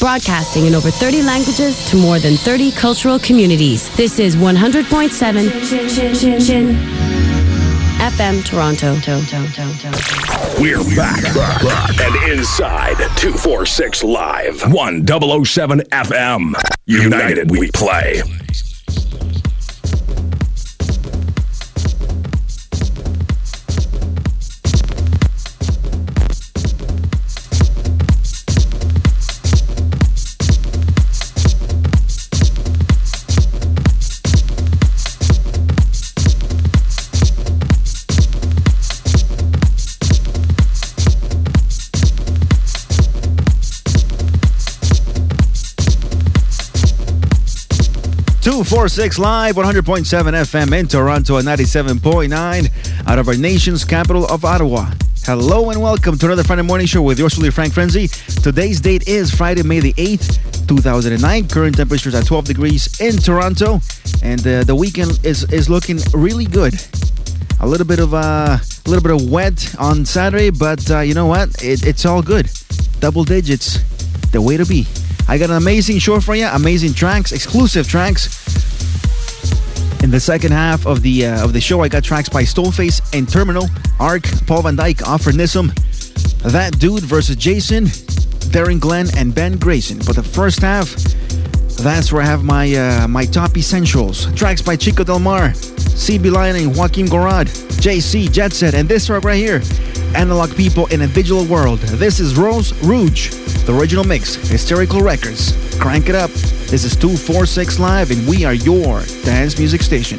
broadcasting in over 30 languages to more than 30 cultural communities. This is 100.7 FM Toronto. We're back, back and inside 246 Live, 1007 FM. United we play. Two four six live, 100.7 FM in Toronto and 97.9 out of our nation's capital of Ottawa. Hello and welcome to another Friday morning show with yours truly, Frank Frenzy. Today's date is Friday, May the 8th, 2009. Current temperatures at 12 degrees in Toronto, and uh, the weekend is is looking really good. A little bit of uh, a little bit of wet on Saturday, but uh, you know what? It, it's all good. Double digits, the way to be. I got an amazing show for you, amazing tracks, exclusive tracks. In the second half of the uh, of the show, I got tracks by Stoneface and Terminal, Arc, Paul Van Dyk, Offer Nissim, That Dude versus Jason, Darren Glenn, and Ben Grayson. But the first half, that's where I have my uh, my top essentials. Tracks by Chico Del Mar, CB Lion and Joachim Garraud, JC, Jet Set, and this track right here, Analog People in a Digital World. This is Rose Rouge, the original mix, Hysterical Records. Crank it up. This is 246 Live, and we are your dance music station.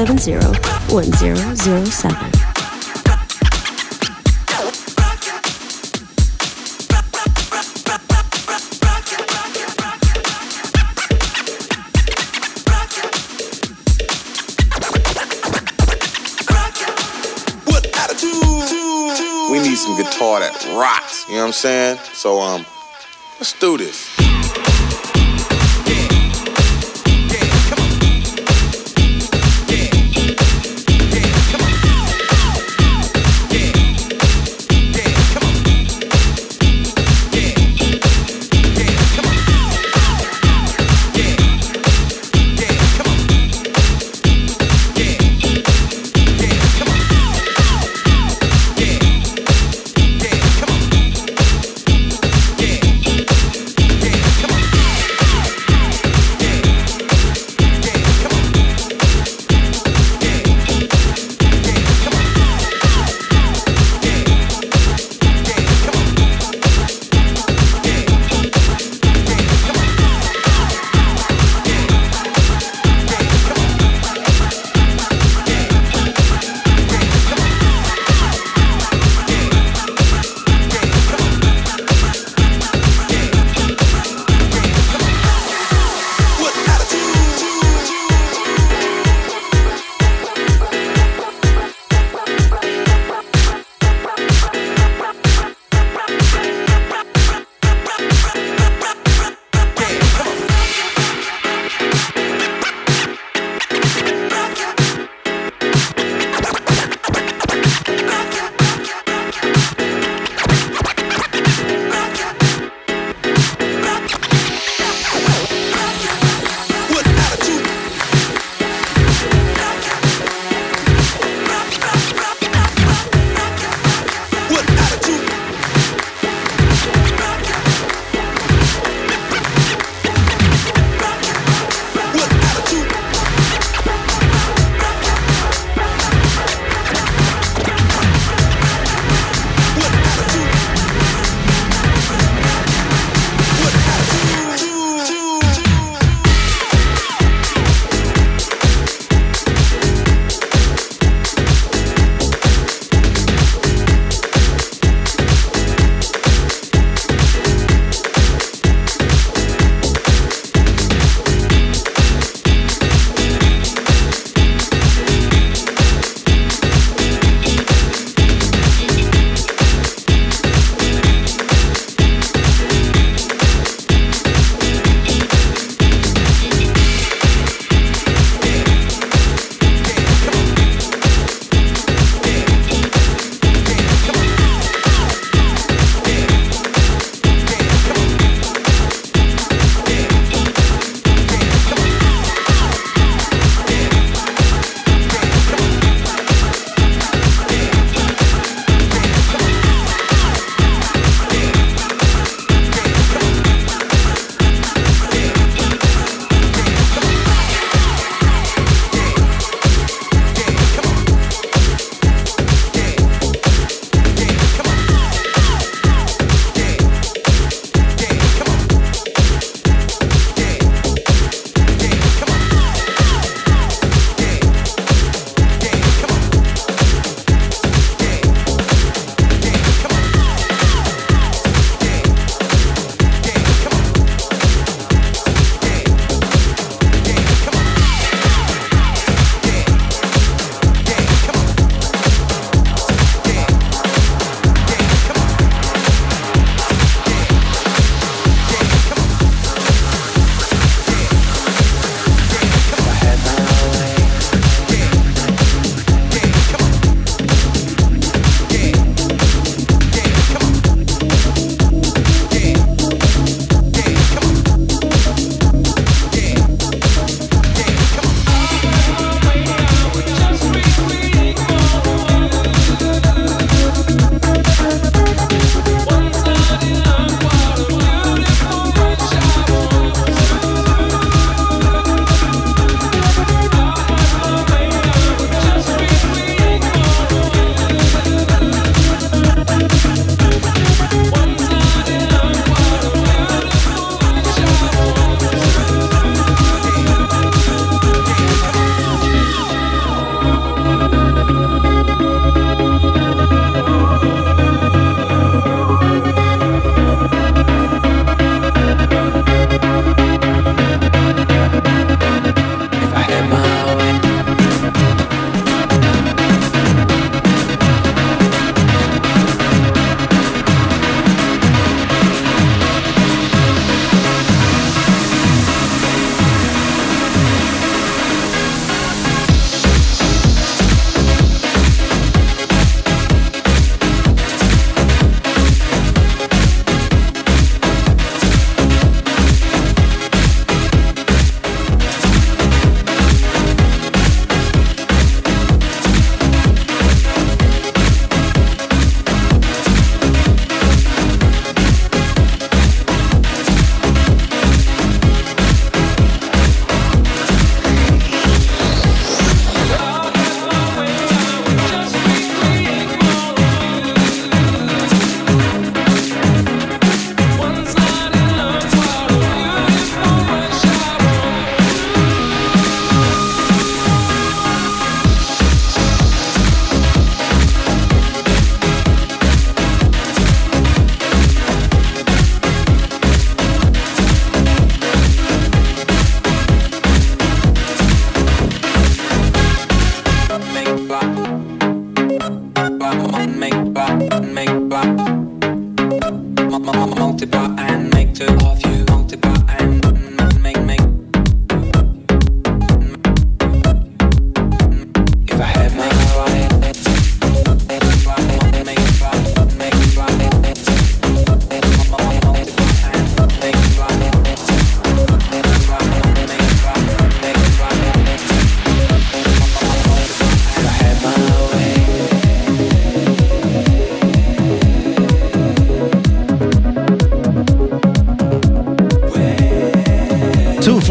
416 870 1007. We need some guitar that rocks, you know what I'm saying? So um let's do this.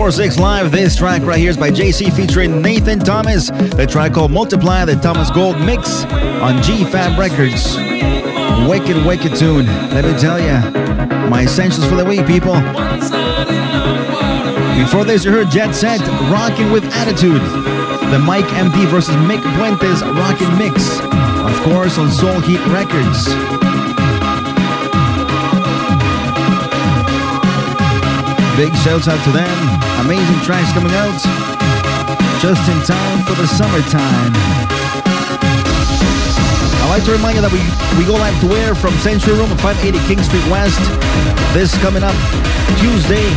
246 Live. This track right here is by JC featuring Nathan Thomas. The track called Multiply, the Thomas Gold mix on GFab Records. Wicked, wicked tune. Let me tell you, my essentials for the week, people. Before this, you heard Jet Set, rocking with Attitude. The Mike MP versus Mick Puentes rocking Mix. Of course, on Soul Heat Records. Big shouts out to them. Amazing tracks coming out just in time for the summertime. I'd like to remind you that we, we go live to air from Century Room at 580 King Street West. This coming up Tuesday.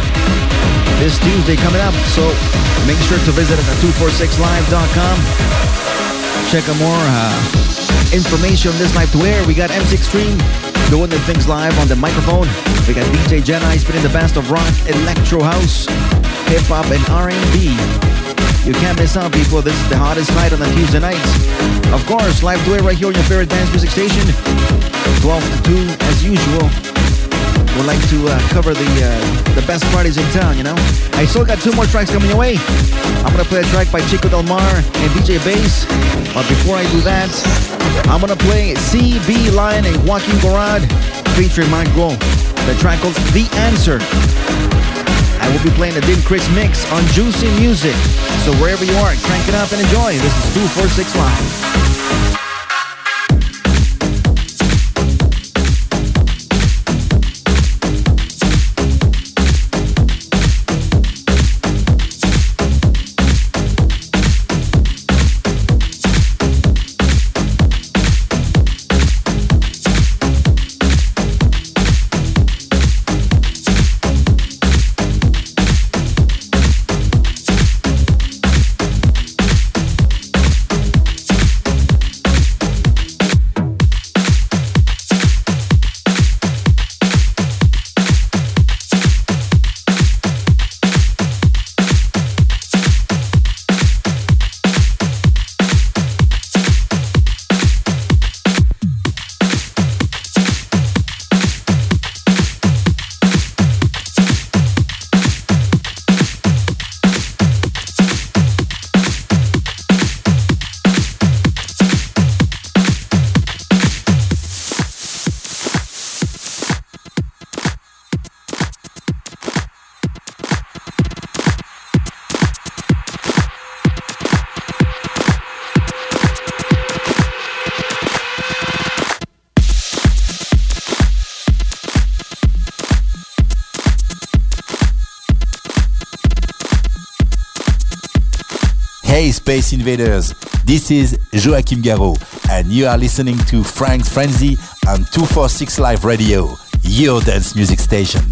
This Tuesday coming up. So make sure to visit us at 246live.com. Check out more uh, information on this live to air. We got MC Extreme doing the things live on the microphone. We got DJ Jedi spinning the best of rock, electro house, hip hop, and R&B. You can't miss out, people. This is the hottest night on the Tuesday nights. Of course, live to air right here on your favorite dance music station, 12 to 2 as usual. We'd like to uh, cover the uh, the best parties in town, you know. I still got two more tracks coming your way. I'm gonna play a track by Chico Del Mar and DJ Bass. But before I do that, I'm gonna play CB Lion and Joachim Garraud featuring Mike Go. The track called The Answer. I will be playing the Dim Chris mix on Juicy Music. So wherever you are, crank it up and enjoy. This is 246 Live. Space Invaders, this is Joachim Garraud, and you are listening to Frank's Frenzy on 246 Live Radio, your dance music station.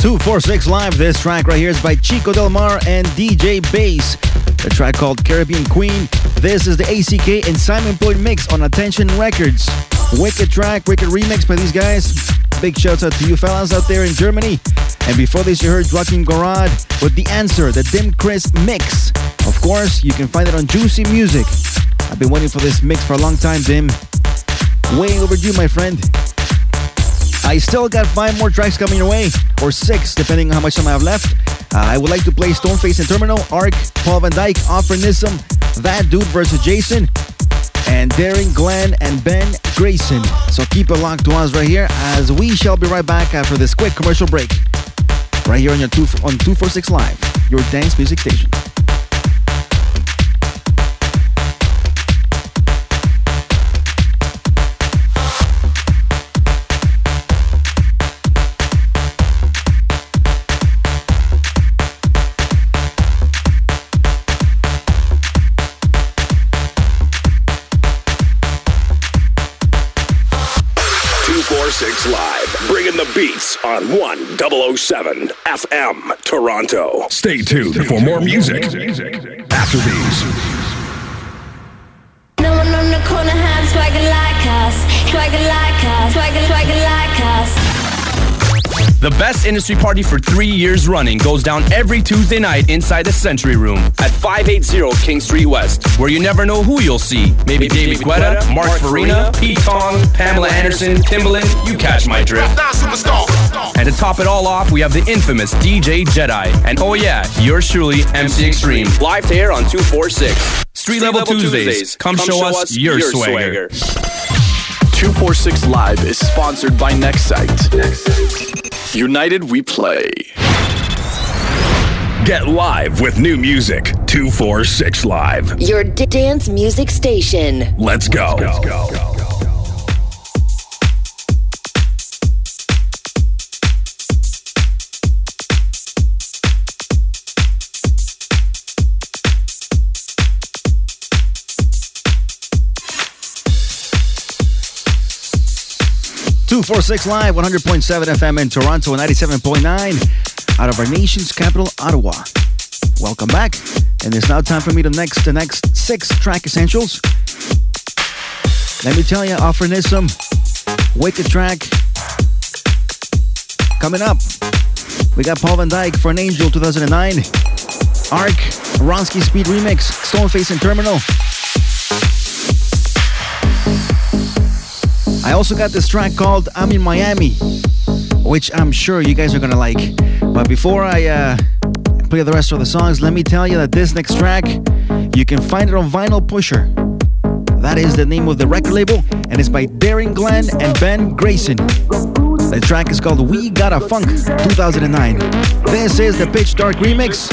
246 Live. This track right here is by Chico Del Mar and DJ Bass. The track called Caribbean Queen. This is the ACK and Simon Boyd mix on Attention Records. Wicked track, wicked remix by these guys. Big shouts out to you fellas out there in Germany. And before this, you heard Joachim Garraud with The Answer, the Dim Chris mix. Of course, you can find it on Juicy Music. I've been waiting for this mix for a long time, Dim. Way overdue, my friend. I still got five more tracks coming your way, or six, depending on how much time I have left. Uh, I would like to play Stoneface and Terminal, Arc, Paul Van Dyk, Offer Nissim, That Dude versus Jason, and Daring Glenn and Ben Grayson. So keep it locked to us right here as we shall be right back after this quick commercial break. Right here on your two on 246 Live, your dance music station. 246 Live, bringing the beats on 1007 FM, Toronto. Stay tuned for more music after these. No one on the corner has swagger like us, swagger like us, swagger, swagger like us. The best industry party for three years running goes down every Tuesday night inside the Century Room at 580 King Street West, where you never know who you'll see. Maybe David Guetta, Mark Farina, Pete Tong, Pamela Anderson, Timbaland, you catch my drift. And to top it all off, we have the infamous DJ Jedi. And oh yeah, yours truly, MC Extreme, live to air on 246. Street, Level, Tuesdays. Come, show, us, your, swagger. 246 Live is sponsored by Nextsite. United We Play. Get live with new music. 246 Live. Your d- dance music station. Let's go. Let's go. Let's go. 246 Live, 100.7 FM in Toronto, 97.9 out of our nation's capital, Ottawa. Welcome back, and it's now time for me to next the next six track essentials. Let me tell you, offering is some wicked track coming up. We got Paul Van Dyk for an Angel 2009, Arc, Ronski Speed Remix, Stoneface and Terminal, I also got this track called I'm in Miami, which I'm sure you guys are gonna like. But before I uh, play the rest of the songs, let me tell you that this next track, you can find it on Vinyl Pusher. That is the name of the record label, and it's by Daring Glenn and Ben Grayson. The track is called We Got a Funk 2009. This is the Pitch Dark remix.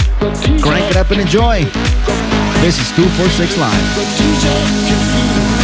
Crank it up and enjoy. This is 246 Live.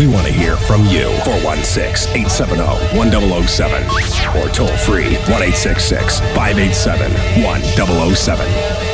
We want to hear from you. 416 870 1007 or toll free 1 587 1007.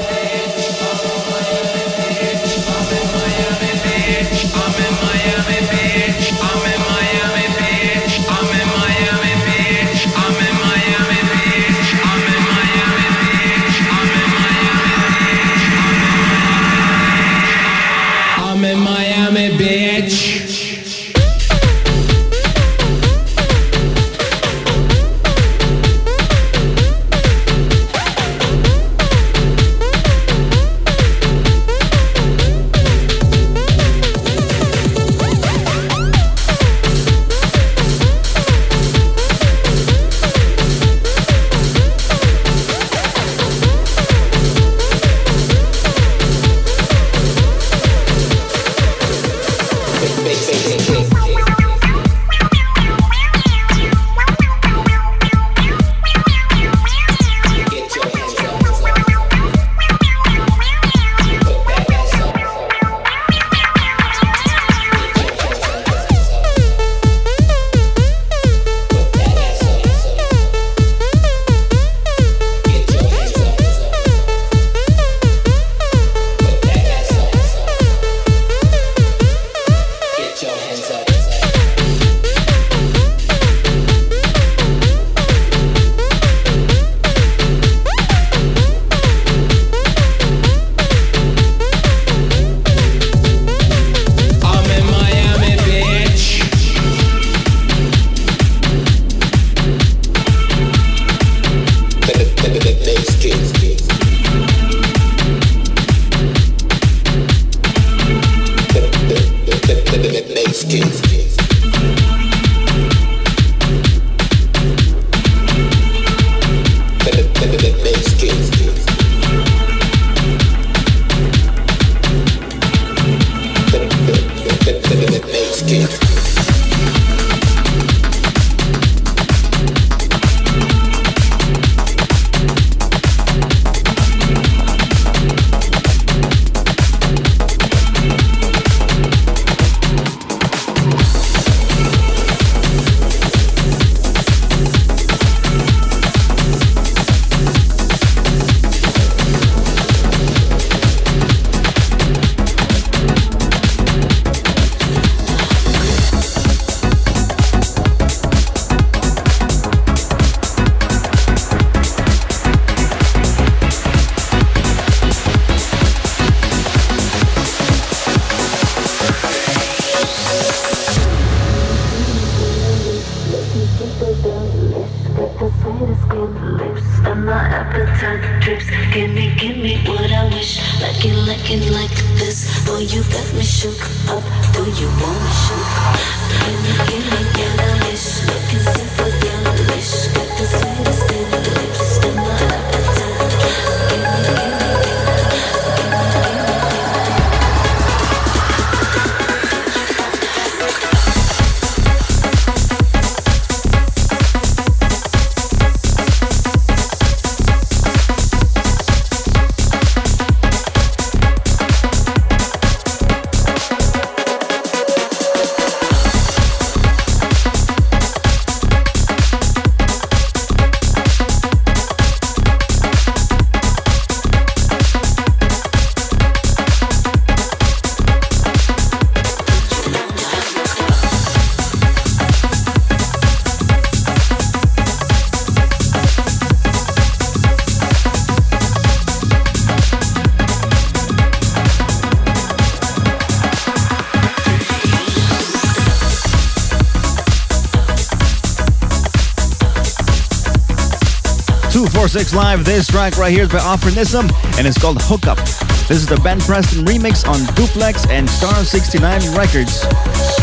246 Live. This track right here is by Offer Nissim and it's called Hookup. This is the Ben Preston remix on Duplex and Star 69 Records.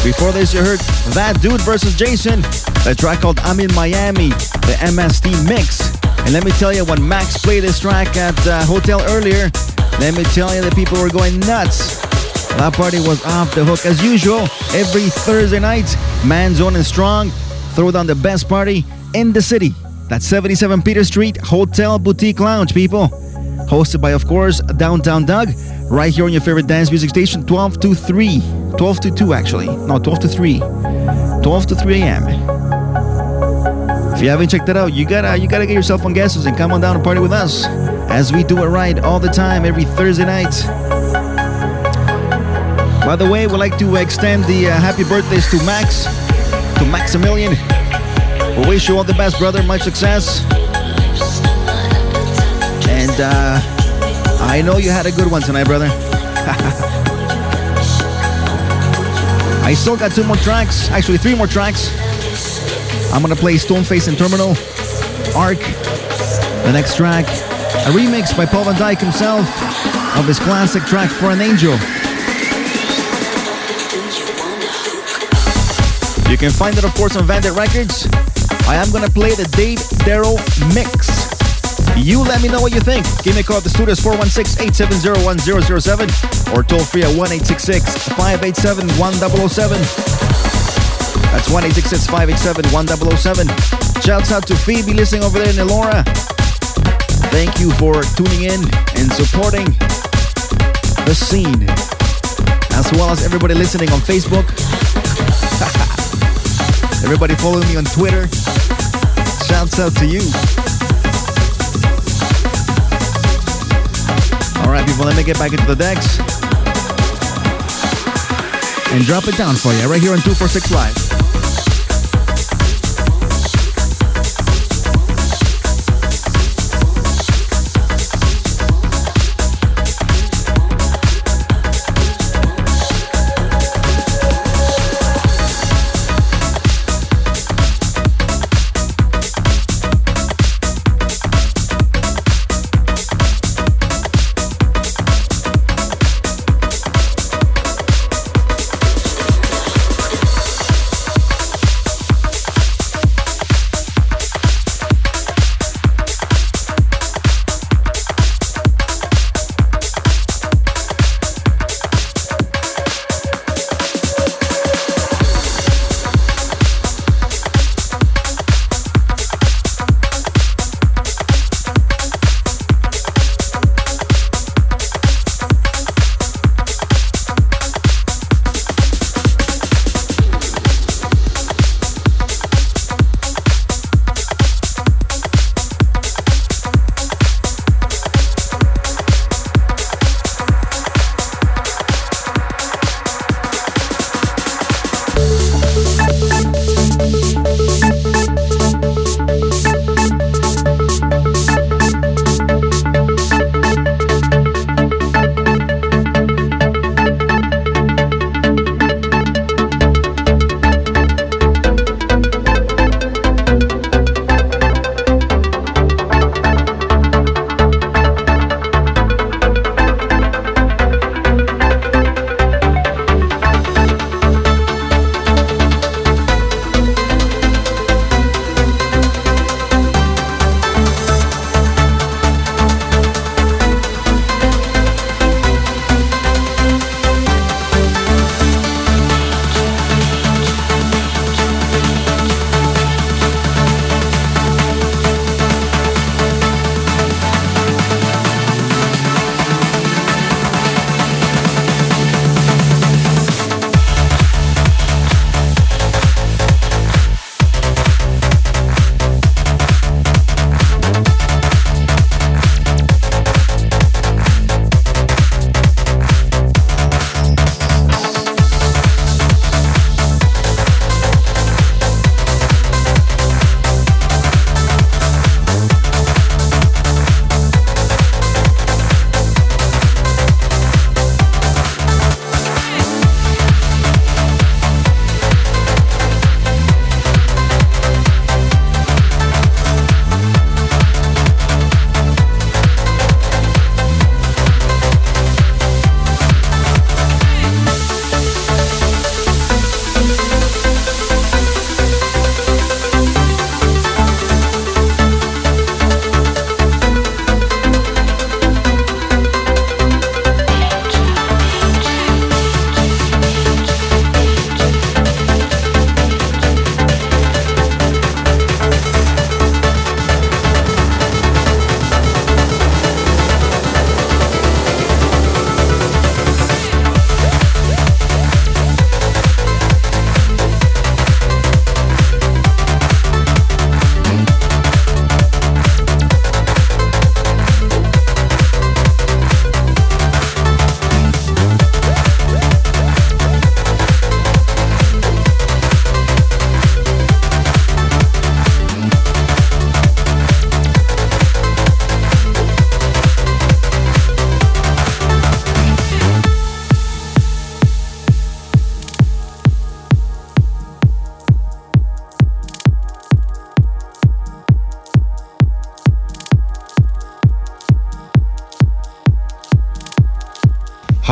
Before this, you heard That Dude versus Jason, the track called I'm in Miami, the MST mix. And let me tell you, when Max played this track at uh, Hotel earlier, let me tell you, the people were going nuts. That party was off the hook as usual. Every Thursday night, Manzone and Strong throw down the best party in the city. That's 77 Peter Street Hotel Boutique Lounge, people. Hosted by, of course, Downtown Doug, right here on your favorite dance music station, 12 to 3. 12 to 2, actually. No, 12 to 3. 12 to 3 a.m. If you haven't checked that out, you gotta you gotta get yourself on guesses and come on down and party with us. As we do it right all the time, every Thursday night. By the way, we'd like to extend the uh, happy birthdays to Max, to Maximilian. We wish you all the best, brother. Much success. And uh, I know you had a good one tonight, brother. I still got two more tracks, actually three more tracks. I'm gonna play Stoneface and Terminal, Arc, the next track, a remix by Paul Van Dyk himself of his classic track For an Angel. You can find it, of course, on Vandit Records. I am gonna play the Dave Darell mix. You let me know what you think. Give me a call at the studios 416-870-1007 or toll free at 1-866-587-1007. That's 1-866-587-1007. Shouts out to Phoebe listening over there in Elora. Thank you for tuning in and supporting the scene. As well as everybody listening on Facebook. everybody following me on Twitter. Shouts out to you. All right, people, let me get back into the decks and drop it down for you right here on 246 Live.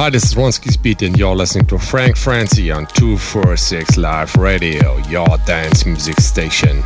Hi, this is Ronski Speed, and you're listening to Frank Frenzy on 246 Live Radio, your dance music station.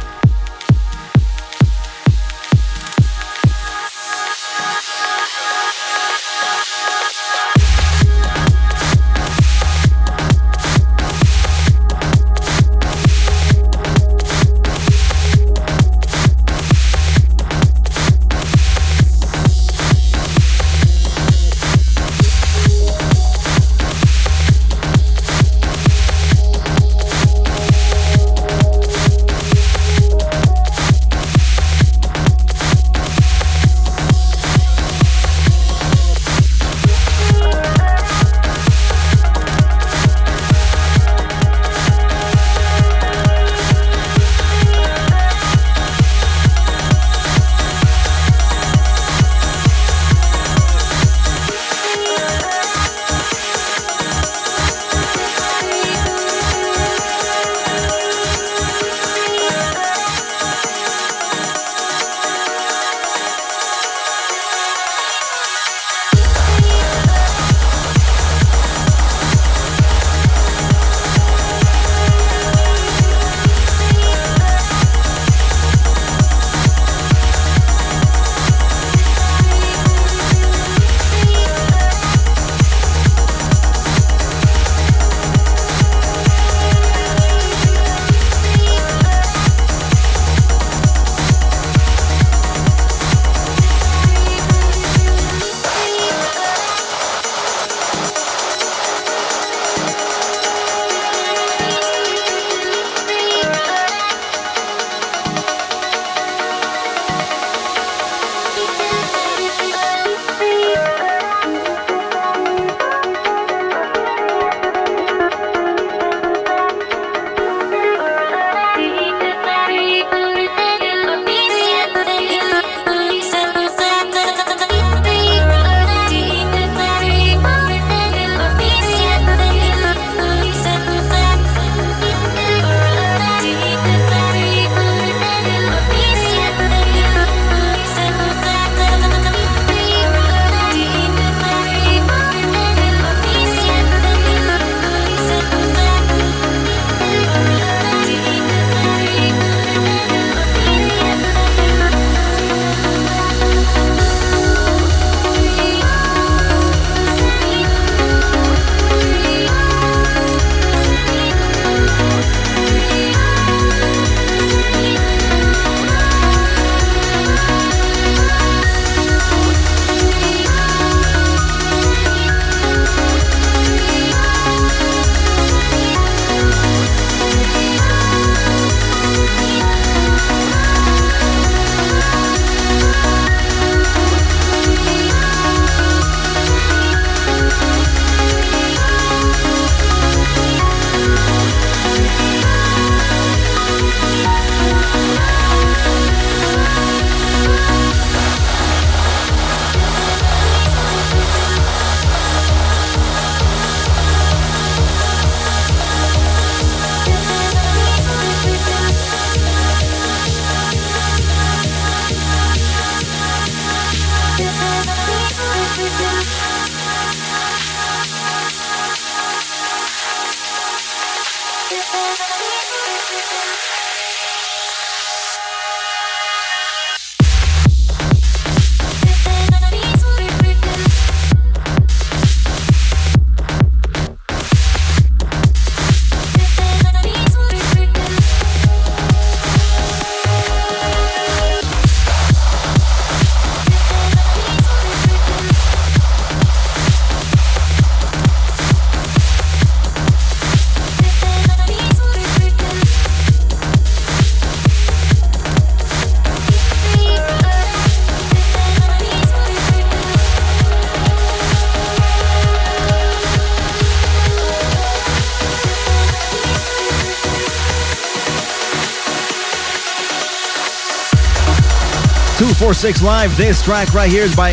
Six Live. This track right here is by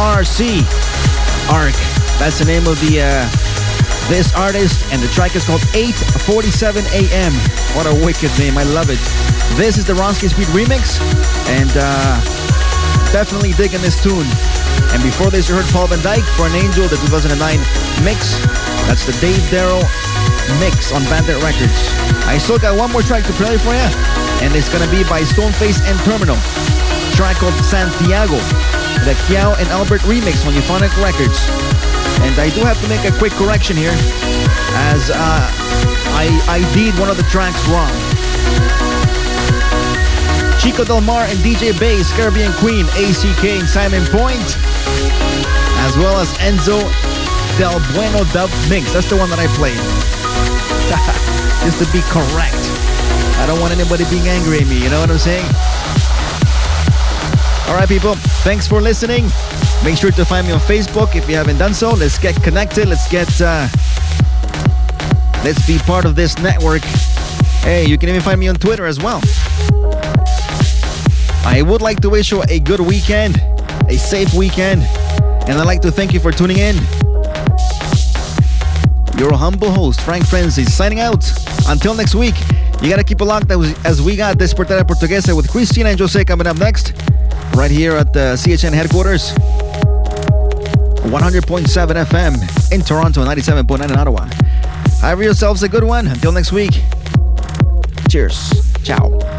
ARC. ARC. That's the name of the uh, this artist, and the track is called 8:47 a.m. What a wicked name! I love it. This is the Ronski Speed remix, and uh, definitely digging this tune. And before this, you heard Paul Van Dyk for an Angel, the 2009 mix. That's the Dave Darell mix on Vandit Records. I still got one more track to play for you, and it's gonna be by Stoneface and Terminal. Track called Santiago, the Kyau and Albert remix on Euphonic Records. And I do have to make a quick correction here, as uh, I I did one of the tracks wrong. Chico Del Mar and DJ Bass, Caribbean Queen, ACK and Simon Point, as well as Enzo Del Bueno dub mix. That's the one that I played. Just to be correct. I don't want anybody being angry at me, you know what I'm saying? All right, people. Thanks for listening. Make sure to find me on Facebook if you haven't done so. Let's get connected. Let's get. Uh, let's be part of this network. Hey, you can even find me on Twitter as well. I would like to wish you a good weekend, a safe weekend, and I'd like to thank you for tuning in. Your humble host, Frank Frenzy, signing out. Until next week, you gotta keep it locked as we got Despertar Portuguesa with Christina and Jose coming up next, right here at the CHIN headquarters. 100.7 FM in Toronto, 97.9 in Ottawa. Have yourselves a good one. Until next week. Cheers. Ciao.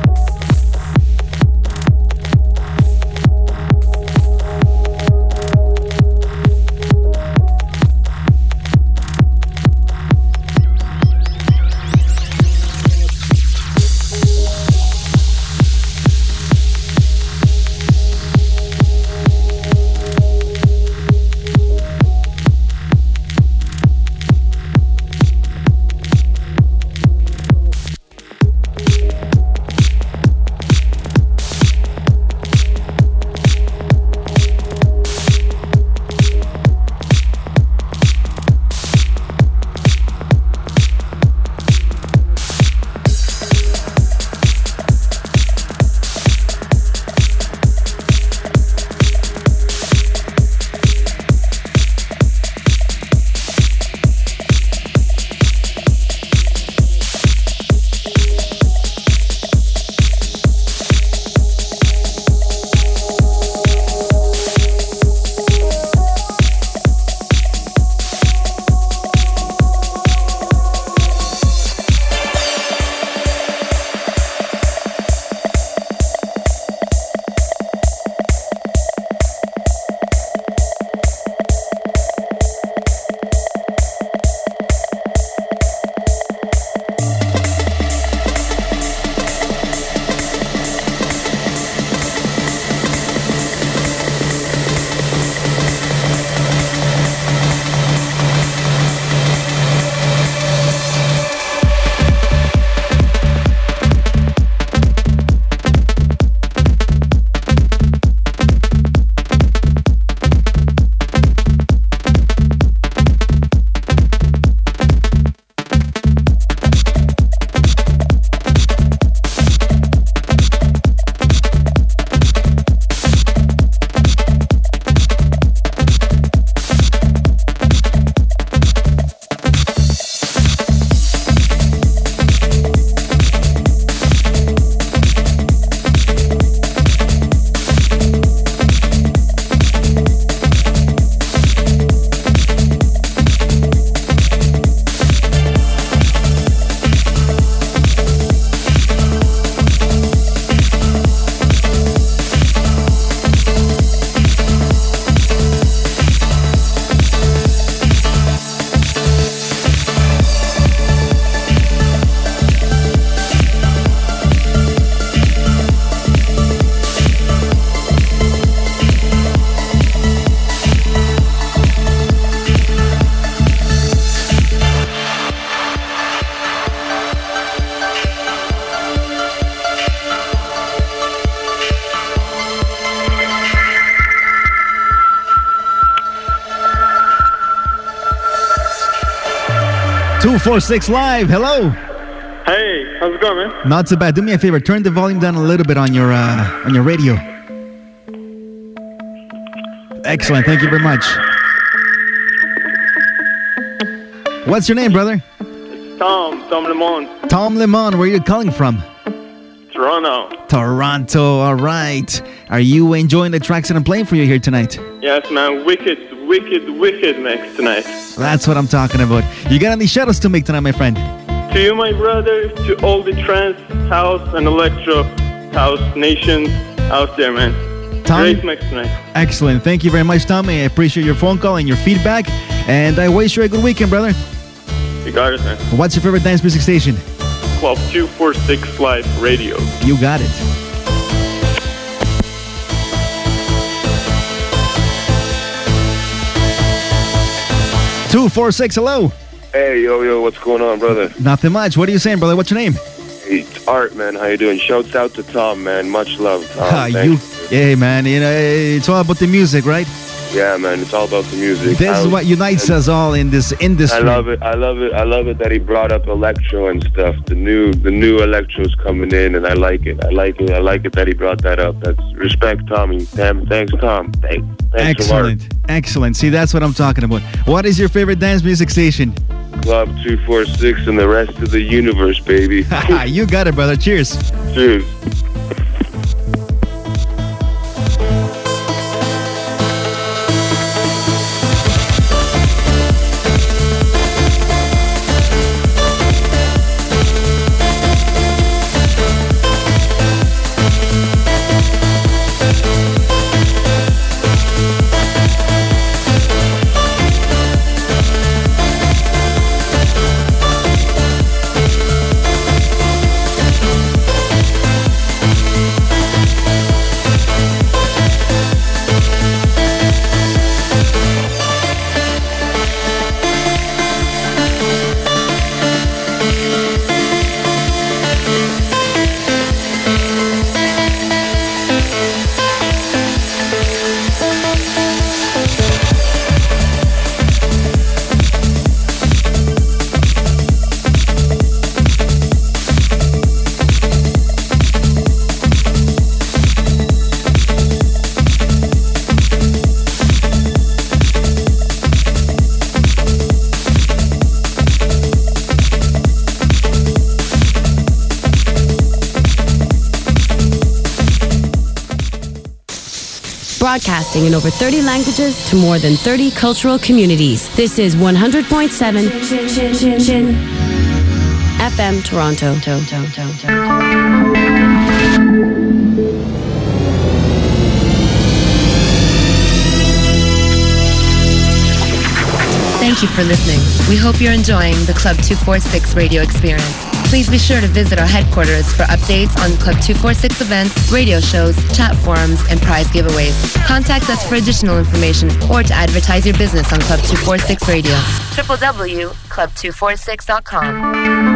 Four Six Live. Hello. Hey, how's it going, man? Not so bad. Do me a favor. Turn the volume down a little bit on your uh, on your radio. Excellent. Thank you very much. What's your name, brother? It's Tom. Tom Lemon. Tom Lemon. Where are you calling from? Toronto. Toronto. All right. Are you enjoying the tracks that I'm playing for you here tonight? Yes, man. Wicked, wicked, wicked mix tonight. That's what I'm talking about. You got any shout outs to make tonight, my friend? To you, my brother, to all the trance, house, and electro house nations out there, man. Tommy? Great mix tonight. Excellent. Thank you very much, Tommy. I appreciate your phone call and your feedback. And I wish you a good weekend, brother. You got it, man. What's your favorite dance music station? Club 246 Live Radio. You got it. Two four six. Hello. Hey, yo, yo, what's going on, brother? Nothing much. What are you saying, brother? What's your name? Hey, it's Art, man. How you doing? Shouts out to Tom, man. Much love, Tom. Ah, you. Hey, man. You know, it's all about the music, right? Yeah, man. It's all about the music. This is what unites us all in this industry. I love it. I love it. I love it that he brought up electro and stuff. The new, the new electro's coming in, and I like it. I like it. I like it that he brought that up. That's respect, Tommy. Damn, thanks, Tom. Thanks, thanks. Excellent. Excellent. See, that's what I'm talking about. What is your favorite dance music station? Club two four six and the rest of the universe, baby. you got it, brother. Cheers. Cheers. Broadcasting in over 30 languages to more than 30 cultural communities. This is 100.7 FM Toronto. Thank you for listening. We hope you're enjoying the Club 246 radio experience. Please be sure to visit our headquarters for updates on Club 246 events, radio shows, chat forums, and prize giveaways. Contact us for additional information or to advertise your business on Club 246 Radio. www.club246.com.